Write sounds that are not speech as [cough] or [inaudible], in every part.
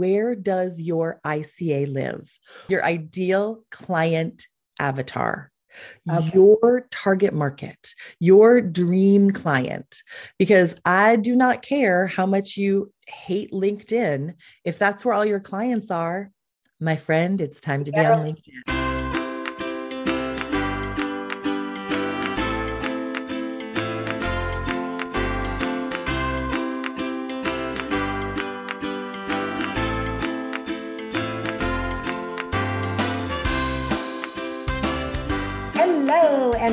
where does your ICA live? Your ideal client avatar. Okay. Your target market, your dream client, because I do not care how much you hate LinkedIn. If that's where all your clients are, my friend, it's time to be on LinkedIn.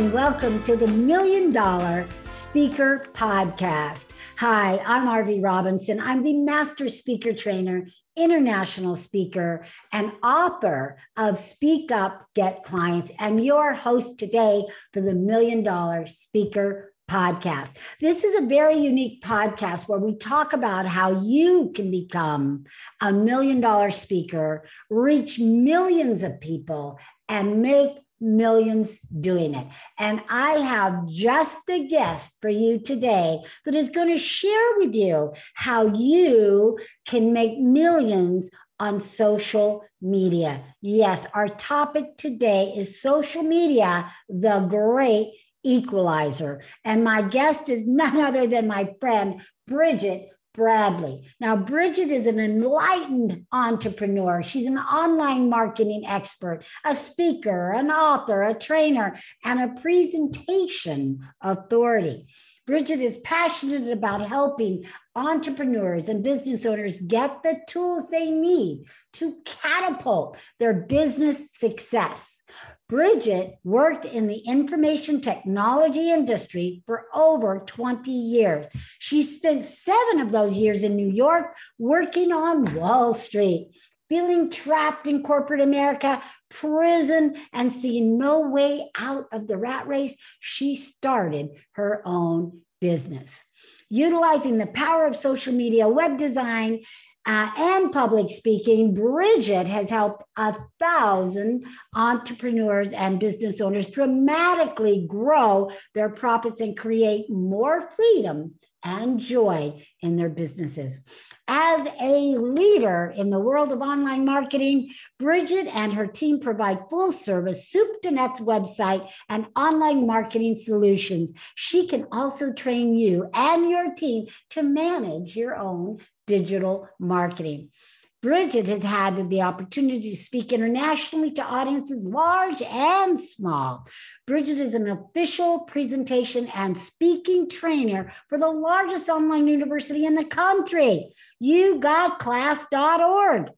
And welcome to the Million Dollar Speaker Podcast. Hi, I'm RV Robinson. I'm the Master Speaker Trainer, international speaker, and author of Speak Up, Get Clients, and your host today for the Million Dollar Speaker podcast. This is a very unique podcast where we talk about how you can become a million dollar speaker, reach millions of people, and make millions doing it. And I have just the guest for you today that is going to share with you how you can make millions on social media. Yes, our topic today is social media, the great equalizer. And my guest is none other than my friend, Bridget Brady. Now, Bridget is an enlightened entrepreneur. She's an online marketing expert, a speaker, an author, a trainer, and a presentation authority. Bridget is passionate about helping entrepreneurs and business owners get the tools they need to catapult their business success. Bridget worked in the information technology industry for over 20 years. She spent seven of those years in New York working on Wall Street, feeling trapped in corporate America, prison, and seeing no way out of the rat race. She started her own business. Utilizing the power of social media, web design, uh, and public speaking, Bridget has helped a thousand entrepreneurs and business owners dramatically grow their profits and create more freedom and joy in their businesses. As a leader in the world of online marketing, Bridget and her team provide full service soup to nuts website and online marketing solutions. She can also train you and your team to manage your own digital marketing. Bridget has had the opportunity to speak internationally to audiences large and small. Bridget is an official presentation and speaking trainer for the largest online university in the country, UGotClass.org.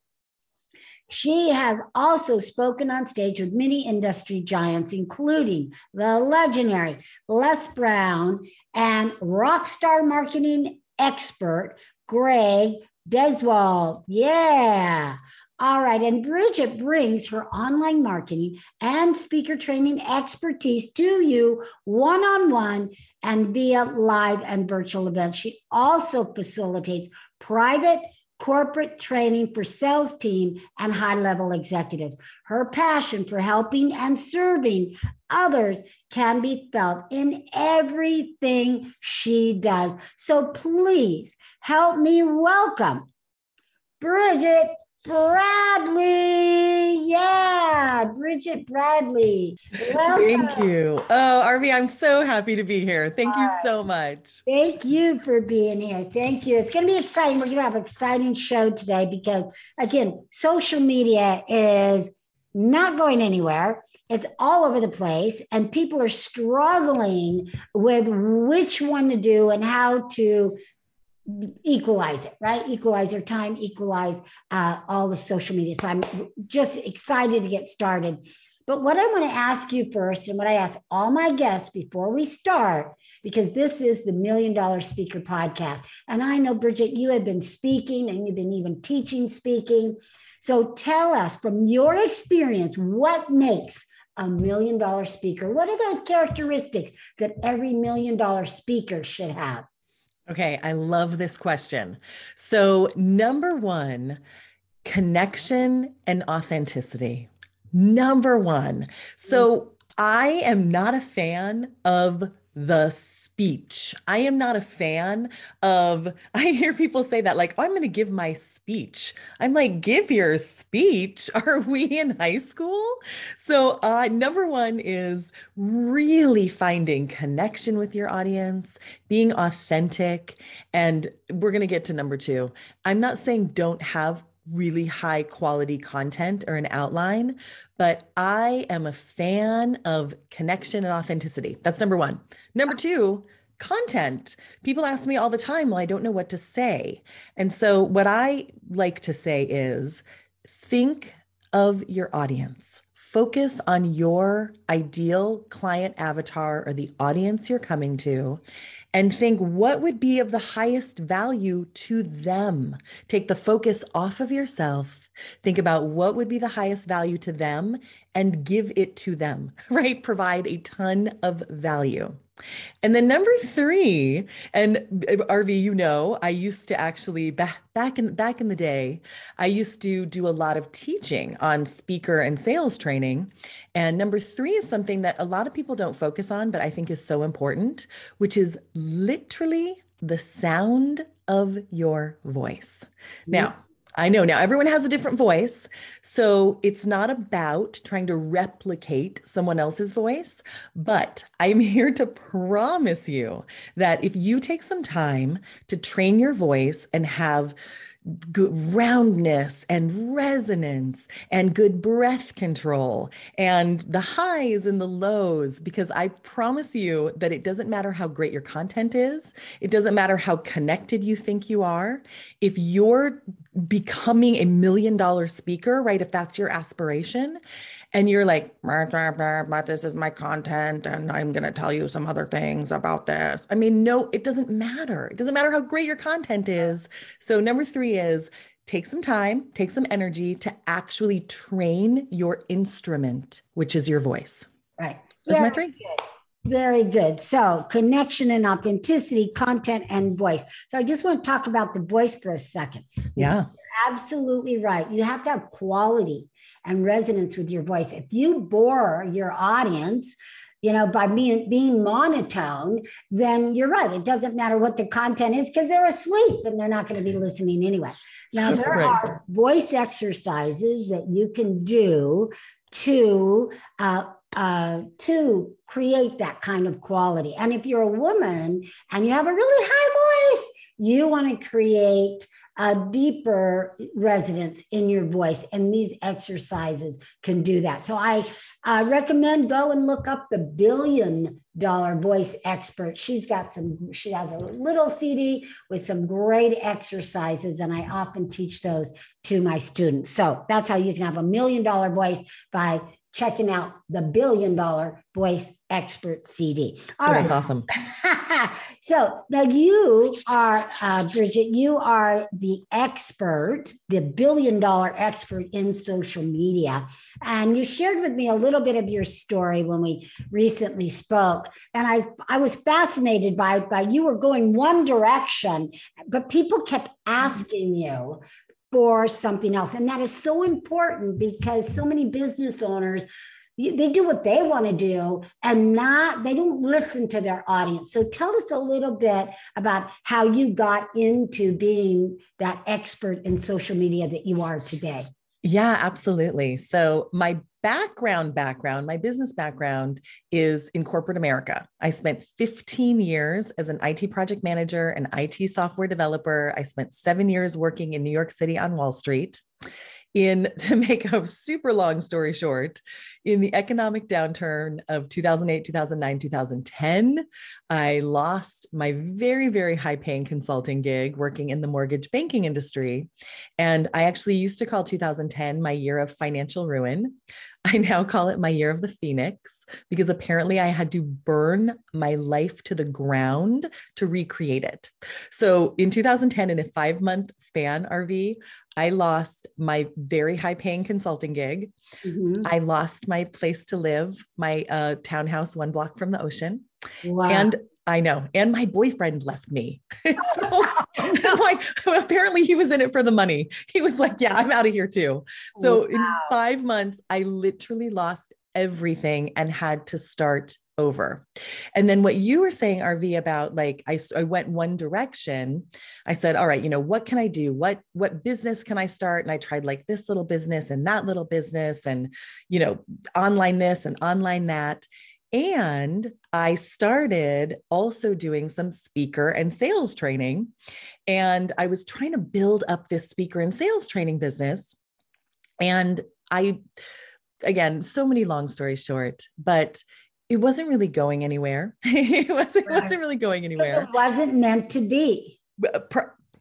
She has also spoken on stage with many industry giants, including the legendary Les Brown and rock star marketing expert Greg Delswolf. Yeah. All right. And Bridget brings her online marketing and speaker training expertise to you one on one and via live and virtual events. She also facilitates private corporate training for sales team and high level executives. Her passion for helping and serving others can be felt in everything she does. So please help me welcome Bridget Brady. Yeah, Bridget Brady. Welcome. Thank you. Oh, RV, I'm so happy to be here. Thank you so uh, much. Thank you for being here. Thank you. It's going to be exciting. We're going to have an exciting show today because, again, social media is not going anywhere. It's all over the place, and people are struggling with which one to do and how to equalize it, right? Equalize their time, equalize uh, all the social media. So I'm just excited to get started. But what I want to ask you first, and what I ask all my guests before we start, because this is the Million Dollar Speaker Podcast. And I know, Bridget, you have been speaking and you've been even teaching speaking. So tell us from your experience, what makes a million dollar speaker? What are those characteristics that every million dollar speaker should have? Okay, I love this question. So, number one, connection and authenticity. Number one. So, mm. I am not a fan of the speech. I am not a fan of, [laughs] I hear people say that, like, oh, I'm going to give my speech. I'm like, give your speech. [laughs] Are we in high school? So, uh, number one is really finding connection with your audience, being authentic. And we're going to get to number two. I'm not saying don't have really high quality content or an outline, but I am a fan of connection and authenticity. That's number one. Number two, content. People ask me all the time, well, I don't know what to say. And so, what I like to say is think of your audience. Focus on your ideal client avatar or the audience you're coming to and think what would be of the highest value to them. Take the focus off of yourself. Think about what would be the highest value to them and give it to them, [laughs] right? Provide a ton of value. And then number three, and uh, RV, you know, I used to actually back back in back in the day, I used to do a lot of teaching on speaker and sales training. And number three is something that a lot of people don't focus on, but I think is so important, which is literally the sound of your voice. Now, I know now everyone has a different voice. So it's not about trying to replicate someone else's voice, but I'm [laughs] here to promise you that if you take some time to train your voice and have good roundness and resonance and good breath control and the highs and the lows because I promise you that it doesn't matter how great your content is it doesn't matter how connected you think you are if you're becoming a million dollar speaker right if that's your aspiration and you're like, this is my content, and I'm going to tell you some other things about this. I mean, no, it doesn't matter. It doesn't matter how great your content is. So, number three is take some time, take some energy to actually train your instrument, which is your voice. Right. Those my three. Very good. So, connection and authenticity, content and voice. So, I just want to talk about the voice for a second. Yeah absolutely right. You have to have quality and resonance with your voice. If you bore your audience, you know, by being being monotone, then you're right. It doesn't matter what the content is because they're asleep and they're not going to be listening anyway. Now there right. are voice exercises that you can do to uh, uh, to create that kind of quality. And if you're a woman and you have a really high voice, you want to create a deeper resonance in your voice. And these exercises can do that. So I uh, recommend go and look up the billion dollar voice expert. She's got some, she has a little CD with some great exercises, and I often teach those to my students. So that's how you can have a million dollar voice by checking out the billion dollar voice expert CD. All oh, right. That's awesome. [laughs] so now you are, uh, Bridget, you are the expert, the billion dollar expert in social media. And you shared with me a little bit of your story when we recently spoke. And I, I was fascinated by, by you were going one direction, but people kept asking you for something else. And that is so important because so many business owners they do what they want to do and not they don't listen to their audience. So tell us a little bit about how you got into being that expert in social media that you are today. Yeah absolutely. So my background background my business background is in corporate america. I spent 15 years as an it project manager and it software developer. I spent seven years working in new york city on wall street. In [laughs] to make a super long story short in the economic downturn of 2008 2009 2010 i lost my very very high paying consulting gig working in the mortgage banking industry and i actually used to call 2010 my year of financial ruin I now call it my year of the phoenix because apparently I had to burn my life to the ground to recreate it. So in 2010, in a five month span, RV, I lost my very high paying consulting gig. Mm-hmm. I lost my place to live, my uh, townhouse one block from the ocean. Wow. And I know. And my boyfriend left me. [laughs] so like, [laughs] apparently he was in it for the money. He was like, yeah, I'm out of here too. So wow. in five months, I literally lost everything and had to start over. And then what you were saying, RV, about like I, I went one direction. I said, all right, you know, what can I do? What what business can I start? And I tried like this little business and that little business and you know, online this and online that. And I started also doing some speaker and sales training. And I was trying to build up this speaker and sales training business. And I, again, so many long stories short, but it wasn't really going anywhere. [laughs] it wasn't, right. wasn't really going anywhere. It wasn't meant to be. Uh,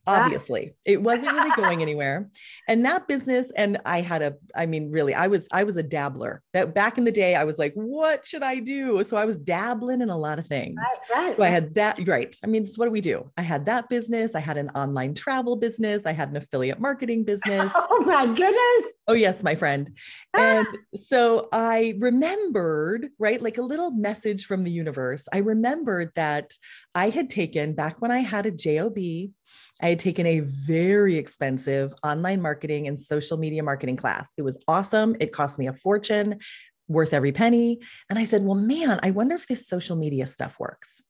Uh, obviously it wasn't really going anywhere. And that business and i had a i mean really i was i was a dabbler. That back in the day i was like what should i do? So i was dabbling in a lot of things. Right, right, so i had that right. I mean what do we do? I had that business i had an online travel business i had an affiliate marketing business. [laughs] Oh my goodness. Oh yes my friend. And so i remembered right like a little message from the universe. I remembered that i had taken back when i had a job I had taken a very expensive online marketing and social media marketing class. It was awesome. It cost me a fortune, worth every penny. And I said, well, man, I wonder if this social media stuff works.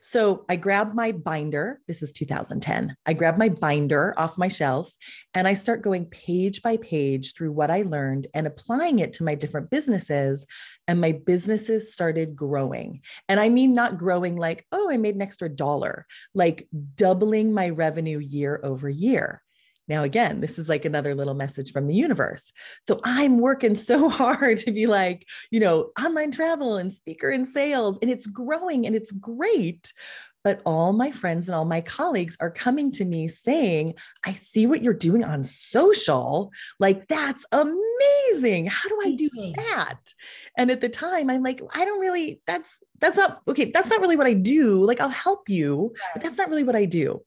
So I grabbed my binder. This is 2010. I grabbed my binder off my shelf and I start going page by page through what I learned and applying it to my different businesses. And my businesses started growing. And I mean, not growing like, oh, I made an extra dollar, like doubling my revenue year over year. Now, again, this is like another little message from the universe. So I'm working so [laughs] hard to be like, you know, online travel and speaker and sales, and it's growing and it's great. But all my friends and all my colleagues are coming to me saying, I see what you're doing on social. Like, that's amazing. How do I do that? And at the time, I'm like, I don't really, that's, that's not, okay, that's not really what I do. Like, I'll help you, but that's not really what I do.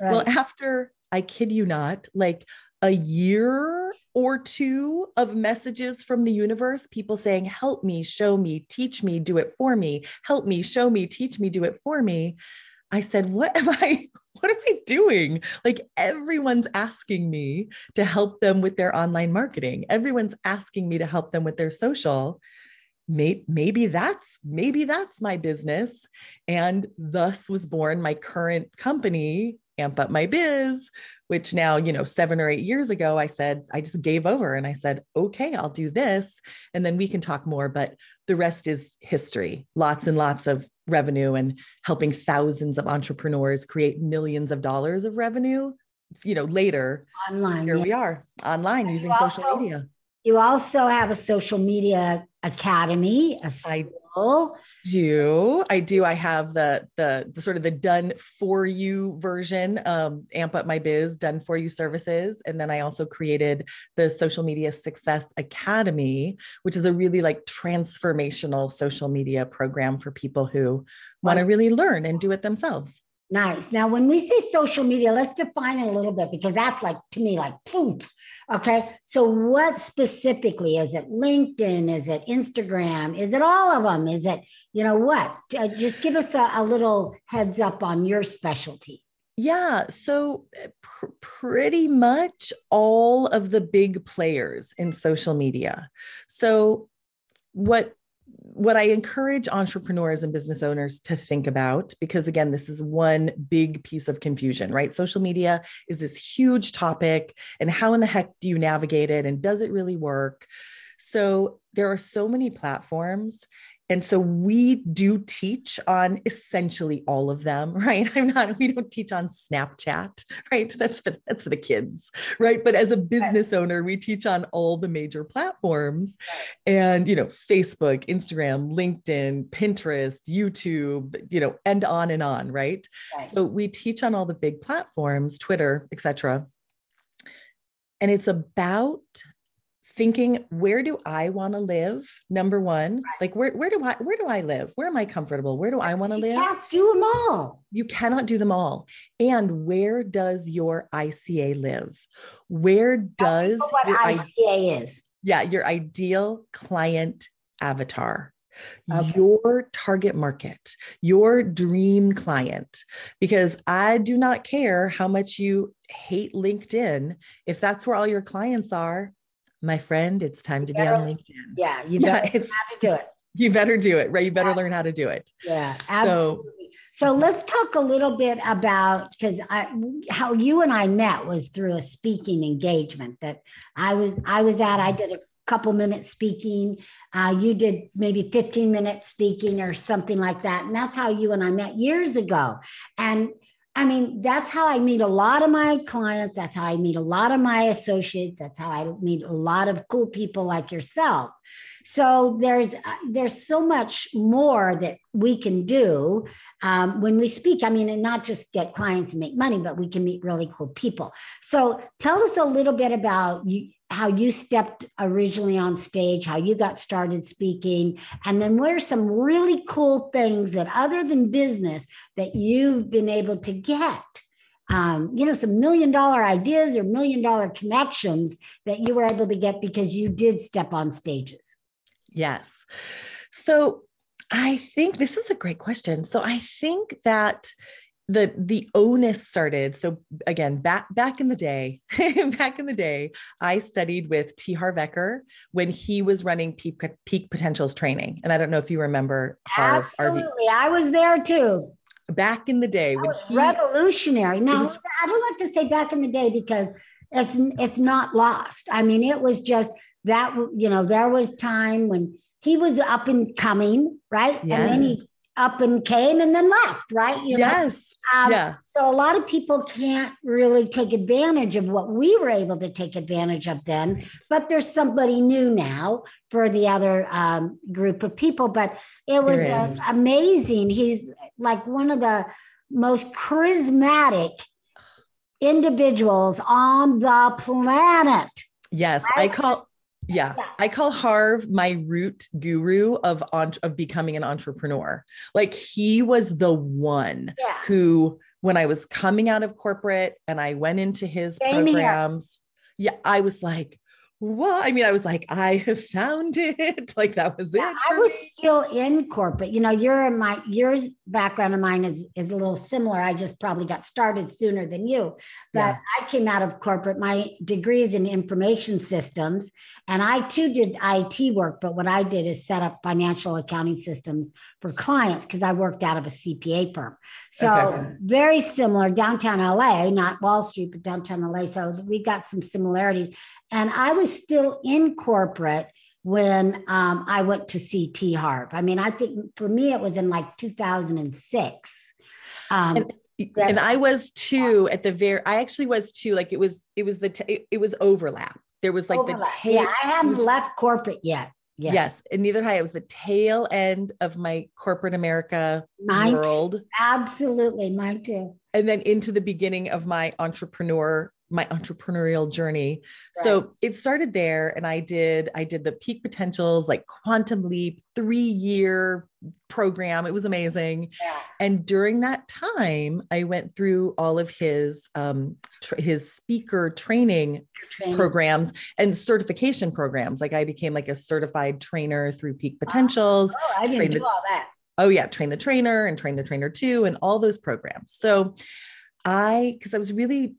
Right. Well, after I kid you not, like a year or two of messages from the universe, people saying, Help me, show me, teach me, do it for me, help me, show me, teach me, do it for me. I said, What am I? [laughs] What am I doing? Like everyone's asking me to help them with their online marketing. Everyone's asking me to help them with their social. Maybe that's maybe that's my business and thus was born my current company amp up my biz, which now, you know, seven or eight years ago, I said, I just gave over and I said, okay, I'll do this. And then we can talk more. But the rest is history lots and lots of revenue and helping thousands of entrepreneurs create millions of dollars of revenue. It's, you know, later, online. Here yeah. we are online and using social media. You also have a social media academy, a I do. I do. I have the, the, the sort of the done for you version, um, amp up my biz, done for you services, and then I also created the Social Media Success Academy, which is a really like transformational social media program for people who want to really learn and do it themselves. Nice. Now, when we say social media, let's define it a little bit because that's like to me like poof. Okay. So, what specifically is it? LinkedIn? Is it Instagram? Is it all of them? Is it, you know, what? Uh, just give us a, a little heads up on your specialty. Yeah. So, eh, pr- pretty much all of the big players in social media. So, what what I encourage entrepreneurs and business owners to think about, because again, this is one big piece of confusion, right? Social media is this huge topic, and how in the heck do you navigate it? And does it really work? So, there are so many platforms and so we do teach on essentially all of them, [laughs] right? I'm not, we don't teach on Snapchat, [laughs] right? That's for that's for the kids, right? But as a business owner, we teach on all the major platforms and you know, Facebook, Instagram, LinkedIn, Pinterest, YouTube, you know, and on and on, right? right. So we teach on all the big platforms, Twitter, etc. And it's about thinking where do i want to live? Number one right. like where, where do i where do i live? Where am i comfortable? Where do i want to live? you can't do them all. You cannot do them all. And where does your ica live? Where does what ica I- is. Yeah your ideal client avatar. Okay. your target market, your dream client. Because I do not care how much you hate LinkedIn. If that's where all your clients are, my friend, it's time to be on LinkedIn. Yeah, you yeah, it's, to do it. [laughs] You better do it, right? You better yeah. learn how to do it. Yeah, absolutely. So, so let's talk a little bit about because I how you and I met was through a speaking engagement that I was I was at. I did a couple minutes speaking. Uh, you did maybe 15 minutes speaking or something like that. And that's how you and I met years ago. And I mean, that's how I meet a lot of my clients. That's how I meet a lot of my associates. That's how I meet a lot of cool people like yourself. So there's uh, there's so much more that we can do um, when we speak. I mean, and not just get clients and make money, but we can meet really cool people. So tell us a little bit about you, how you stepped originally on stage, how you got started speaking, and then what are some really cool things that other than business that you've been able to get? Um, you know, some million dollar ideas or million dollar connections that you were able to get because you did step on stages. Yes. So I think this is a great question. So I think that the the onus started. So again back back in the day [laughs] back in the day i studied with t harv eker when he was running peak, peak potentials training. And i don't know if you remember harv absolutely. RV. i was there too. Back in the day that when he, revolutionary. now was, i don't like to say back in the day because it's it's not lost. I mean it was just that you know there was time when he was up and coming right? Yes. and then he up and came and then left right? You yes. Um, yeah. so a lot of people can't really take advantage of what we were able to take advantage of then but there's somebody new now for the other um, group of people. But it was uh, amazing. He's like one of the most charismatic individuals on the planet. Yes. Right? i call yeah. yeah. I call Harv my root guru of of becoming an entrepreneur. Like he was the one yeah. who when I was coming out of corporate and I went into his Same programs, here. yeah, I was like, well, I mean, I was like, I have found it. [laughs] like that was yeah, it. I was me. still in corporate. You know, your my your background of mine is is a little similar. I just probably got started sooner than you. But yeah. I came out of corporate. My degree is in information systems, and I too did IT work. But what I did is set up financial accounting systems for clients because I worked out of a CPA firm. So okay. very similar downtown LA, not Wall Street, but downtown LA. So we got some similarities. And I was still in corporate when um, I went to see T Harv. I mean, I think for me, it was in like 2006. Um, and, and I was too at the very, I actually was too, like it was, it was the, t- it, it was overlap. There was like overlap. the tail. Yeah, I haven't left corporate yet. Yes. yes. And neither had I. It was the tail end of my corporate America mine world. Too. Absolutely. Mine too. And then into the beginning of my entrepreneur my entrepreneurial journey. Right. So it started there and I did I did the peak potentials like quantum leap 3 year program. It was amazing. Yeah. And during that time I went through all of his um tr- his speaker training, training, programs and certification programs. Like I became like a certified trainer through peak potentials. Oh, I didn't do the, all that. Oh yeah, train the trainer and train the trainer too and all those programs. So I, because I was really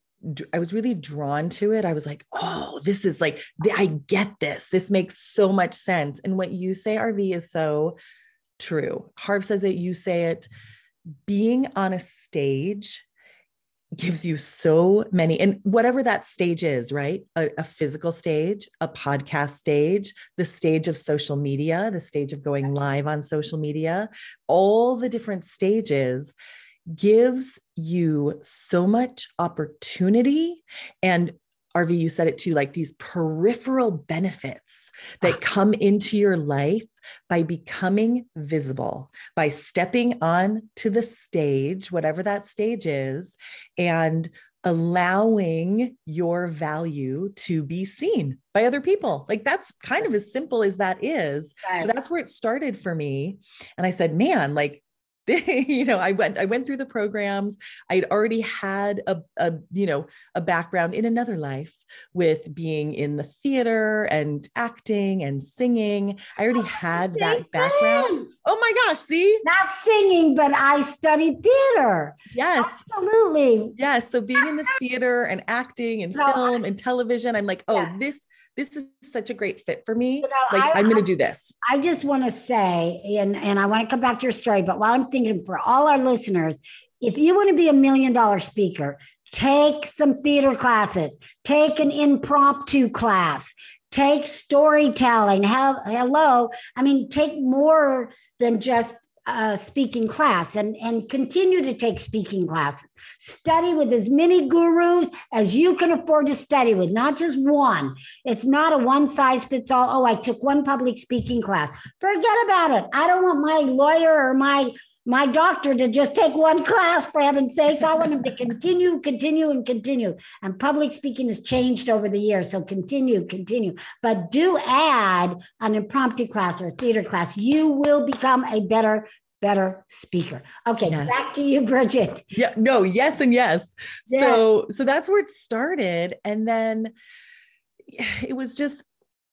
I was really drawn to it. I was like, oh, this is like, I get this. This makes so much sense. And what you say, RV, is so true. Harv says it, you say it. Being on a stage gives you so many, and whatever that stage is, right? A, a, physical stage, a podcast stage, the stage of social media, the stage of going live on social media, all the different stages gives you so much opportunity and RV, you said it too, like these peripheral benefits that ah. come into your life by becoming visible, by stepping on to the stage, whatever that stage is, and allowing your value to be seen by other people. Like that's kind of as simple as that is. Right. So that's where it started for me. And I said, man, like [laughs] you know i went i went through the programs i'd already had a, a you know a background in another life with being in the theater and acting and singing i already oh, had that background Oh my gosh, see? Not singing, but I studied theater. Yes. Absolutely. Yes. So being in the [laughs] theater and acting and film and television, I'm like, oh, Yeah. this this is such a great fit for me. You know, like I- I'm gonna do this. I just want to say, and, and I want to come back to your story, but while I'm thinking for all our listeners, if you want to be a million dollar speaker, take some theater classes, take an impromptu class, take storytelling. Hel- Hello. I mean, take more than just a speaking class and, and continue to take speaking classes. Study with as many gurus as you can afford to study with, not just one. It's not a one size fits all. Oh, I took one public speaking class. Forget about it. I don't want my lawyer or my my doctor to just take one class for heaven's sakes. I want him to continue, continue, and continue. And public speaking has changed over the years. So continue, continue. But do add an impromptu class or a theater class. You will become a better, better speaker. Okay, Yes. back to you, Bridget. Yeah, no, yes, and yes. Yeah. So so that's where it started. And then it was just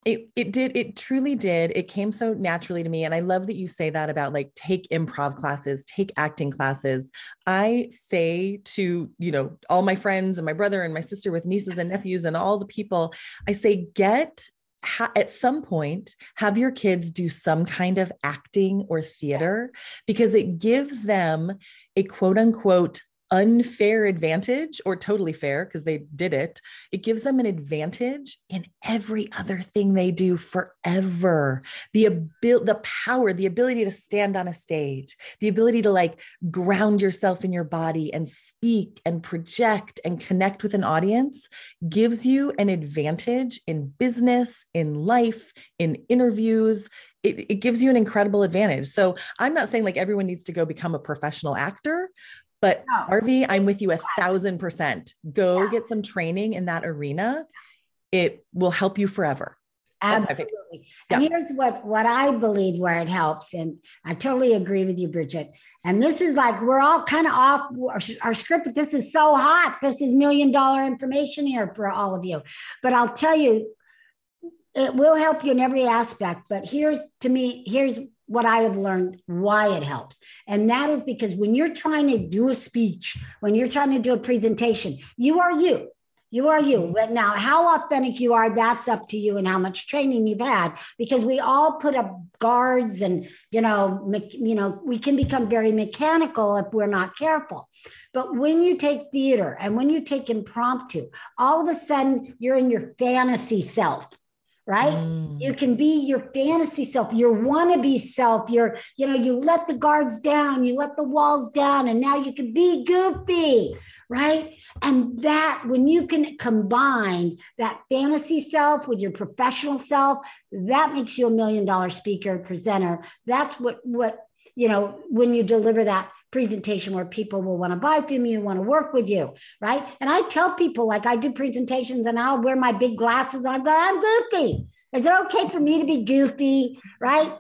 it it did it truly did. It came so naturally to me and i love that you say that about like take improv classes take acting classes. I say to you know all my friends and my brother and my sister with nieces and nephews and all the people i say get ha- at some point have your kids do some kind of acting or theater because it gives them a quote unquote unfair advantage or totally fair because they did it it gives them an advantage in every other thing they do forever. The ability the power the ability to stand on a stage the ability to like ground yourself in your body and speak and project and connect with an audience gives you an advantage in business in life in interviews. It, it gives you an incredible advantage. So i'm not saying like everyone needs to go become a professional actor but No. RV, I'm with you a thousand percent. Go Yeah. get some training in that arena. It will help you forever. That's my opinion. Absolutely. And here's what what I believe where it helps, and I totally agree with you, Bridget. And this is like we're all kind of off our, our script. But this is so hot. This is million dollar information here for all of you. But I'll tell you, it will help you in every aspect. But here's to me, here's what I have learned why it helps. And that is because when you're trying to do a speech, when you're trying to do a presentation, you are you. You are you. Mm-hmm. But now, how authentic you are, that's up to you and how much training you've had. Because we all put up guards, and you know, me- you know, we can become very mechanical if we're not careful. But when you take theater and when you take impromptu, all of a sudden you're in your fantasy self, right? Mm. You can be your fantasy self, your wannabe self. You're, you know, you let the guards down, you let the walls down, and now you can be goofy, right? And that, when you can combine that fantasy self with your professional self, that makes you a million dollar speaker, presenter. That's what, what, you know, when you deliver that presentation where people will want to buy from you, want to work with you, right? And I tell people, like I do presentations and I'll wear my big glasses on, but I'm goofy. Is it okay for me to be goofy, right?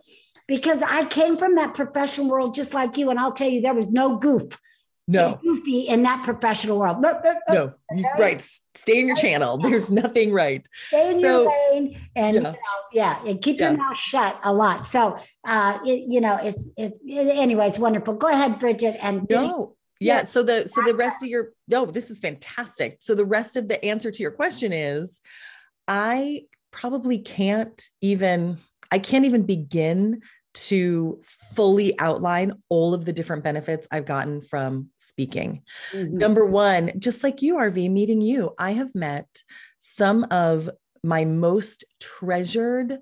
Because I came from that professional world just like you, and I'll tell you, there was no goof, No, goofy in that professional world. No, right. Stay in your channel. [laughs] There's nothing right. Stay in So- your lane, and Yeah. you know, yeah, and keep Yeah. your mouth shut a lot. So, uh, it, you know, it's it, it. Anyway, it's wonderful. Go ahead, Bridget, and No. Yeah. Yeah. So the so the rest of your no, this is fantastic. So the rest of the answer to your question is I probably can't even I can't even begin to fully outline all of the different benefits I've gotten from speaking. Mhm. Number one, just like you, RV, meeting you, I have met some of my most treasured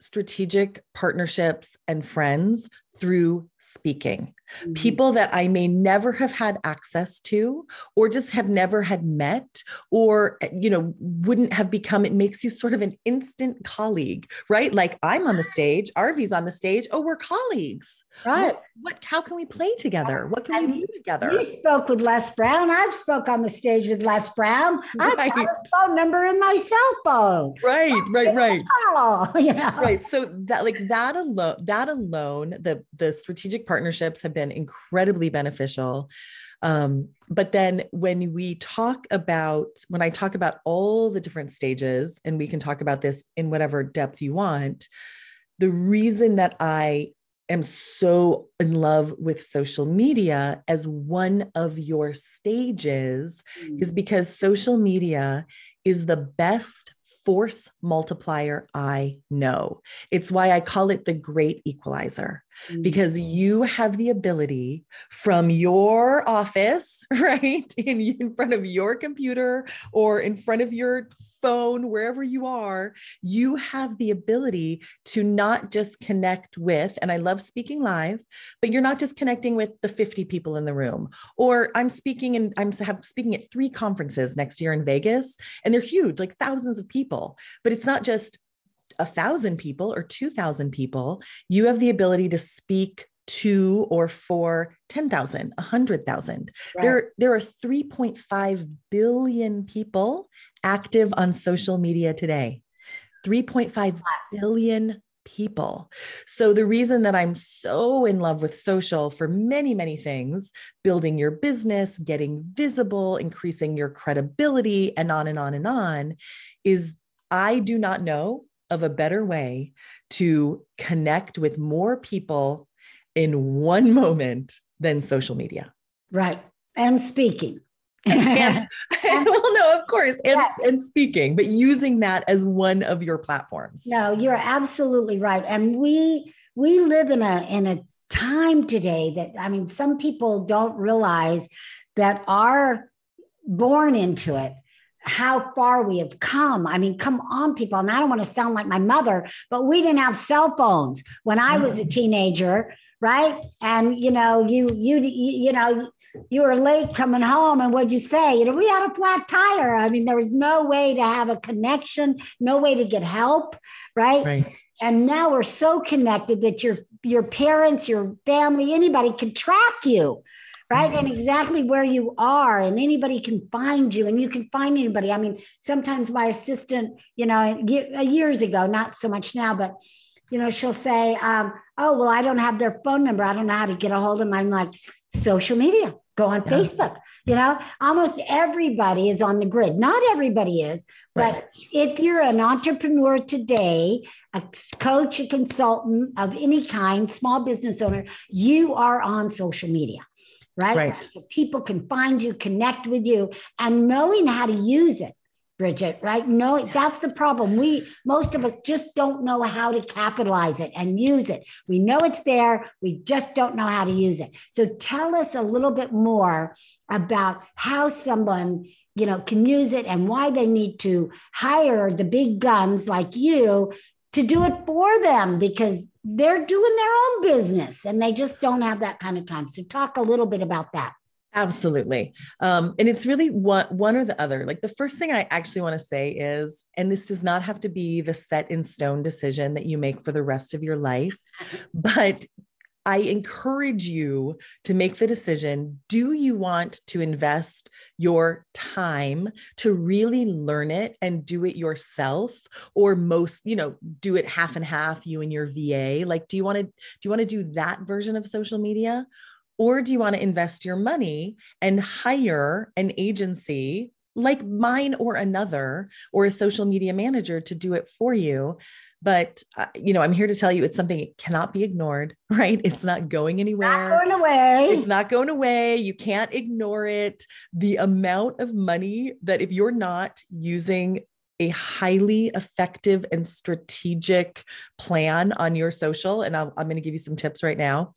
strategic partnerships and friends through speaking. Mhm. People that I may never have had access to, or just have never had met, or, you know, wouldn't have become, it makes you sort of an instant colleague, right? Like I'm on the stage, RV's on the stage. Oh, we're colleagues. right. What, what how can we play together? What can we do together? You spoke with Les Brown. I've spoke on the stage with Les Brown. I've got his phone number in my cell phone. Right, [laughs] right, right. You know. right so that like that alone that alone the the strategic partnerships have been incredibly beneficial um but then when we talk about when i talk about all the different stages and we can talk about this in whatever depth you want the reason that i am so in love with social media as one of your stages mm. is because social media is the best force multiplier I know. It's why I call it the great equalizer, mm-hmm. because you have the ability from your office, [laughs] right, in, in front of your computer or in front of your phone, wherever you are, you have the ability to not just connect with, and I love speaking live, but you're not just connecting with the 50 people in the room. Or I'm speaking and I'm have, speaking at three conferences next year in Vegas, and they're huge, like thousands of people. But it's not just a thousand people or 2,000 people. You have the ability to speak to or for 10,000, 100,000. Right. There, there are 3.5 billion people active on social media today. 3.5 billion people. So, the reason that I'm so in love with social for many, many things building your business, getting visible, increasing your credibility, and on and on and on is I do not know of a better way to connect with more people in one moment than social media. Right. And speaking. [laughs] and, [laughs] well, no, of course, and, and speaking, but using that as one of your platforms. No, you're absolutely right. And we we live in a in a time today that I mean, some people don't realize that are born into it how far we have come. I mean, come on, people. And I don't want to sound like my mother, but we didn't have cell phones when I was a mm. teenager, right? And you know, you you you know, you were late coming home, and what'd you say? You know, we had a flat tire. I mean, there was no way to have a connection, no way to get help, right? Right. And now we're so connected that your your parents, your family, anybody can track you right? And mm-hmm. exactly where you are, and anybody can find you, and you can find anybody. I mean, sometimes my assistant, you know, years ago, not so much now, but you know, she'll say, um, "Oh, well, I don't have their phone number. I don't know how to get a hold of them." I'm like, social media. Go on yeah. Facebook. You know, almost everybody is on the grid. Not everybody is, but right. if you're an entrepreneur today, a coach, a consultant of any kind, small business owner, you are on social media right? right. So people can find you, connect with you, and knowing how to use it. Bridget, right? No, yes. that's the problem. We, most of us just don't know how to capitalize it and use it. We know it's there, we just don't know how to use it. So tell us a little bit more about how someone, you know, can use it and why they need to hire the big guns like you to do it for them because they're doing their own business and they just don't have that kind of time. So talk a little bit about that. Absolutely. Um, and it's really one, one or the other. Like the first thing I actually want to say is, and this does not have to be the set in stone decision that you make for the rest of your life, [laughs] but I encourage you to make the decision do you want to invest your time to really learn it and do it yourself or most you know do it half and half you and your VA like do you want to do you want to do that version of social media or do you want to invest your money and hire an agency like mine or another or a social media manager to do it for you? But uh, you know i'm here to tell you it's something that cannot be ignored [laughs] right? It's not going anywhere. not going away. It's not going away. You can't ignore it. The amount of money that if you're not using a highly effective and strategic plan on your social and i am going to give you some tips right now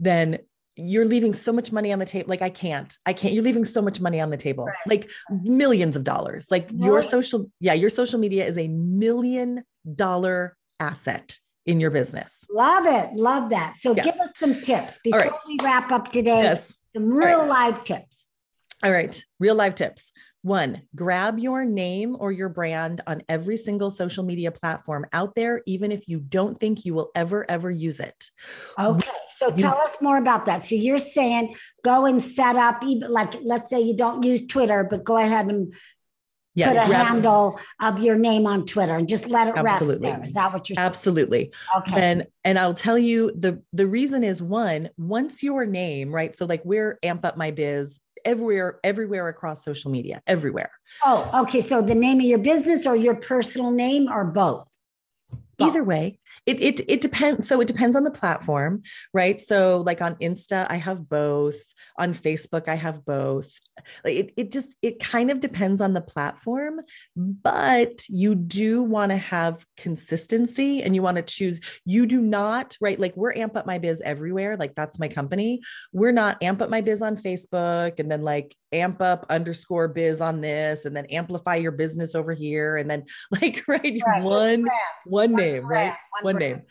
then you're leaving so much money on the table. Like I can't, I can't, you're leaving so much money on the table, right. like millions of dollars. Like your social, yeah, your social media is a million dollar asset in your business. Love it. Love that. So yes. give us some tips before right. we wrap up today. Yes. Some real right. live tips. All right. Real live tips. One, grab your name or your brand on every single social media platform out there, even if you don't think you will ever, ever use it. Okay. So tell us more about that. So you're saying go and set up, even like, let's say you don't use Twitter, but go ahead and yeah, put a grab, handle of your name on Twitter and just let it absolutely. rest there. Is that what you're saying? Absolutely. Okay. And and I'll tell you the the reason is one, once your name, right? So like we're amp up my biz everywhere, everywhere across social media, everywhere. Oh, okay. So the name of your business or your personal name or both? Either way. It, it it depends. So it depends on the platform, right? So like on Insta, I have both. On Facebook, I have both. Like it, it just it kind of depends on the platform, but you do want to have consistency and you want to choose. You do not, right? Like we're amp up my biz everywhere. Like that's my company. We're not amp up my biz on Facebook and then like amp up underscore biz on this and then amplify your business over here and then [laughs] like right, right. one one, one name, brand. right? One, one name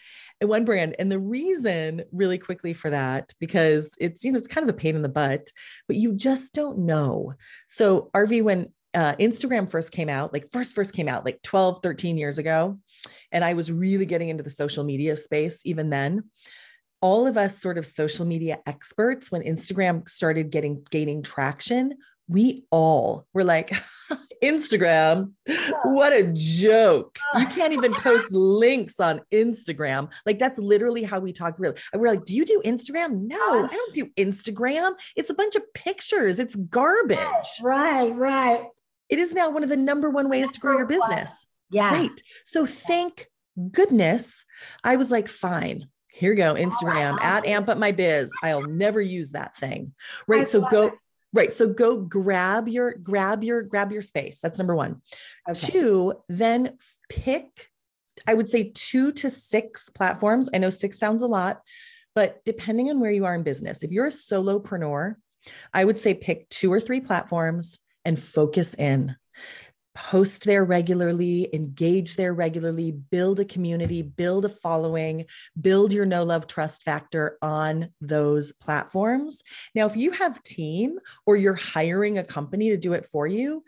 and one brand. And the reason really quickly for that, because it's, you know, it's kind of a pain in the butt, but you just don't know. So RV, when uh, Instagram first came out, like first, first came out like 12, 13 years ago. And I was really getting into the social media space even then all of us sort of social media experts when instagram started getting gaining traction we all were like, [laughs] Instagram, what a joke. You can't even post [laughs] links on Instagram. Like, that's literally how we talk. Really, we're like, Do you do Instagram? No, I don't do Instagram. It's a bunch of pictures, it's garbage. Right, right. It is now one of the number one ways to grow your business. Yeah. Right. So, thank goodness I was like, Fine, here you go instagram oh, at amp up my biz i'll never use that thing right so go. Right. So go grab your grab your grab your space. That's number one. Okay. Two, then pick, I would say two to six platforms. I know six sounds a lot, but depending on where you are in business, if you're a solopreneur, I would say pick two or three platforms and focus in post there regularly, engage there regularly, build a community, build a following, build your no love trust factor on those platforms. Now, if you have team or you're hiring a company to do it for you,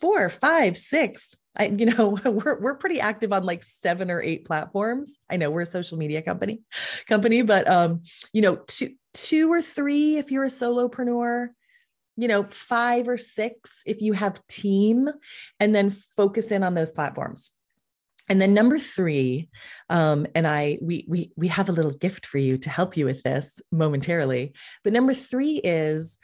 four, five, six, I, you know, [laughs] we're, we're pretty active on like seven or eight platforms. I know we're a social media company, company, but um, you know, two, two or three if you're a solopreneur, you know, five or six if you have team, and then focus in on those platforms. And then number three, um, and I we we we have a little gift for you to help you with this momentarily. But number three is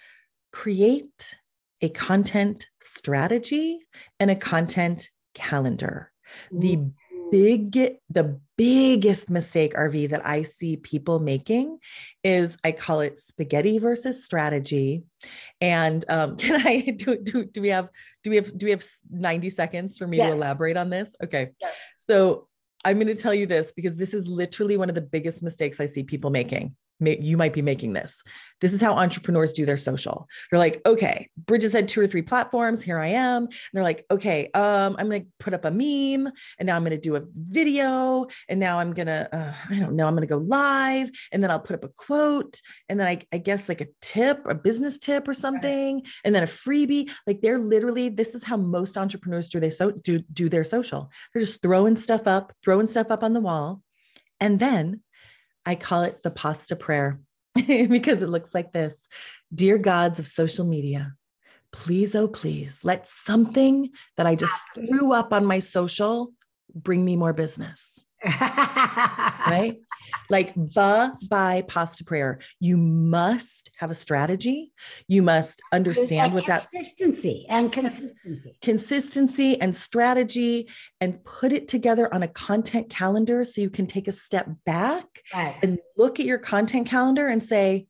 create a content strategy and a content calendar. The big the biggest mistake rv that i see people making is i call it spaghetti versus strategy and um, [laughs] can i do, do do we have do we have do we have 90 seconds for me yes. to elaborate on this okay yes. so i'm going to tell you this because this is literally one of the biggest mistakes i see people making you might be making this. This is how entrepreneurs do their social. They're like, okay, Bridges had two or three platforms. Here I am. And they're like, okay, um, I'm going to put up a meme and now I'm going to do a video. And now I'm going to, uh, I don't know, I'm going to go live and then I'll put up a quote and then I, I guess like a tip, a business tip or something, right. and then a freebie. Like they're literally, this is how most entrepreneurs do they so do, do their social. They're just throwing stuff up, throwing stuff up on the wall. And then I call it the pasta prayer [laughs] because it looks like this Dear gods of social media, please, oh, please, let something that I just threw up on my social bring me more business. [laughs] right? Like the by pasta prayer. You must have a strategy. You must understand what that's consistency and consistency. Consistency and strategy and put it together on a content calendar so you can take a step back right. and look at your content calendar and say,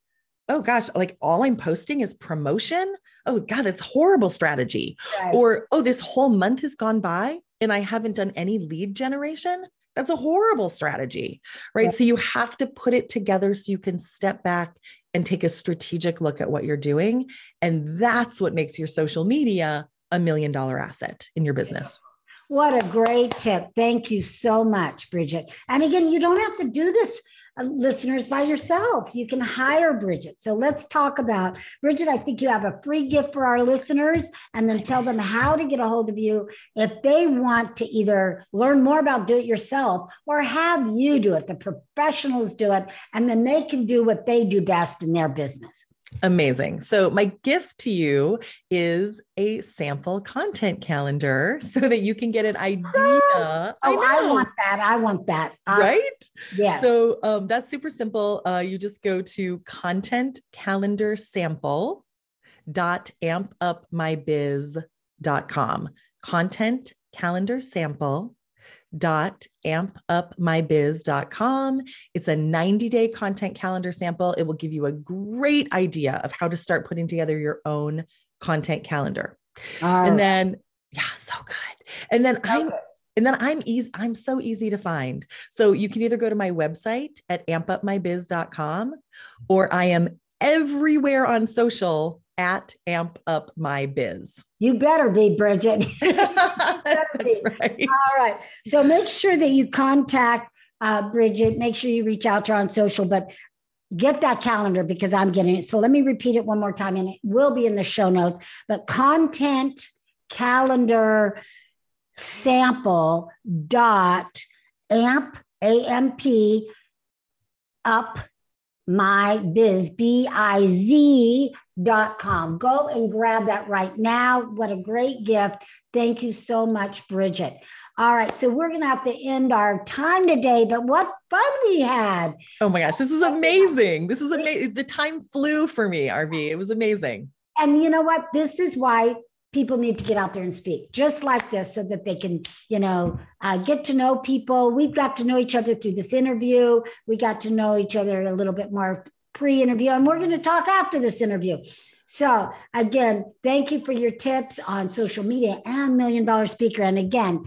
oh gosh, like all I'm posting is promotion. Oh God, that's horrible strategy. Right. Or, oh, this whole month has gone by and I haven't done any lead generation. That's a horrible strategy, right? Yeah. So you have to put it together so you can step back and take a strategic look at what you're doing. And that's what makes your social media a million dollar asset in your business. What a great tip. Thank you so much, Bridget. And again, you don't have to do this uh, listeners by yourself. You can hire Bridget. So let's talk about Bridget. I think you have a free gift for our listeners and then tell them how to get a hold of you if they want to either learn more about do it yourself or have you do it. The professionals do it, and then they can do what they do best in their business. Amazing. So, my gift to you is a sample content calendar [laughs] so that you can get an [gasps] idea. Oh, I, I want that. I want that. Uh, right? Yeah. So, um, that's super simple. Uh, you just go to content calendar sample dot ampupmybiz.com content calendar sample ampupmybiz.com. It's a 90 day content calendar sample. It will give you a great idea of how to start putting together your own content calendar. And then, yeah, so good. And then I'm, and then I'm easy, I'm so easy to find. So you can either go to my website at ampupmybiz.com or I am everywhere on social at amp up my biz. You better be, Bridget. [laughs] [laughs] better That's be. right. All right. So make sure that you contact uh, Bridget. Make sure you reach out to her on social, but get that calendar because I'm getting it. So let me repeat it one more time, and it will be in the show notes. But content calendar sample dot amp amp up my biz dot com. Go and grab that right now. What a great gift. Thank you so much bridget. All right so we're gonna have to end our time today but what fun we had. Oh my gosh this was oh, amazing. This is amazing the time flew for me rv it was amazing. And you know what? This is why people need to get out there and speak just like this so that they can you know uh, get to know people. We've got to know each other through this interview. We got to know each other a little bit more pre-interview and we're going to talk after this interview. So again thank you for your tips on social media and million dollar speaker. And again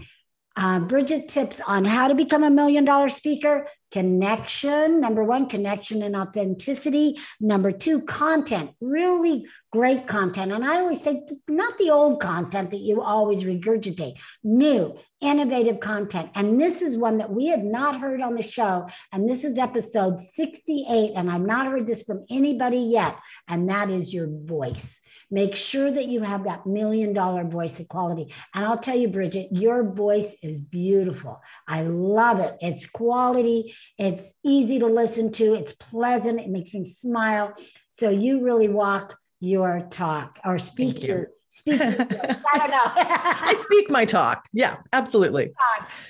uh, Bridget tips on how to become a million dollar speaker connection. Number one, connection and authenticity. Number two, content, really great content. And I always say, not the old content that you always regurgitate, new, innovative content. And this is one that we have not heard on the show. And this is episode 68. And I've not heard this from anybody yet. And that is your voice. Make sure that you have that million dollar voice equality. And I'll tell you, Bridget, your voice is beautiful. I love it. It's quality. It's easy to listen to. It's pleasant. It makes me smile. So you really walk your talk or speak your speak. Your [laughs] I don't know. I speak my talk. Yeah, absolutely.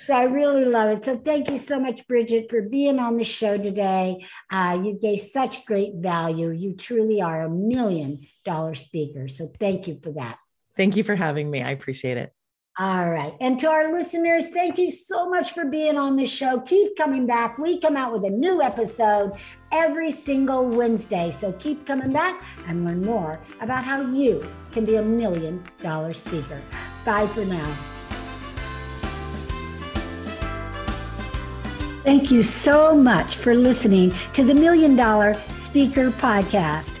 So I really love it. So thank you so much, Bridget, for being on the show today. Uh, you gave such great value. You truly are a million dollar speaker. So thank you for that. Thank you for having me. I appreciate it. All right. And to our listeners, thank you so much for being on the show. Keep coming back. We come out with a new episode every single Wednesday. So keep coming back and learn more about how you can be a million dollar speaker. Bye for now. Thank you so much for listening to the Million Dollar Speaker Podcast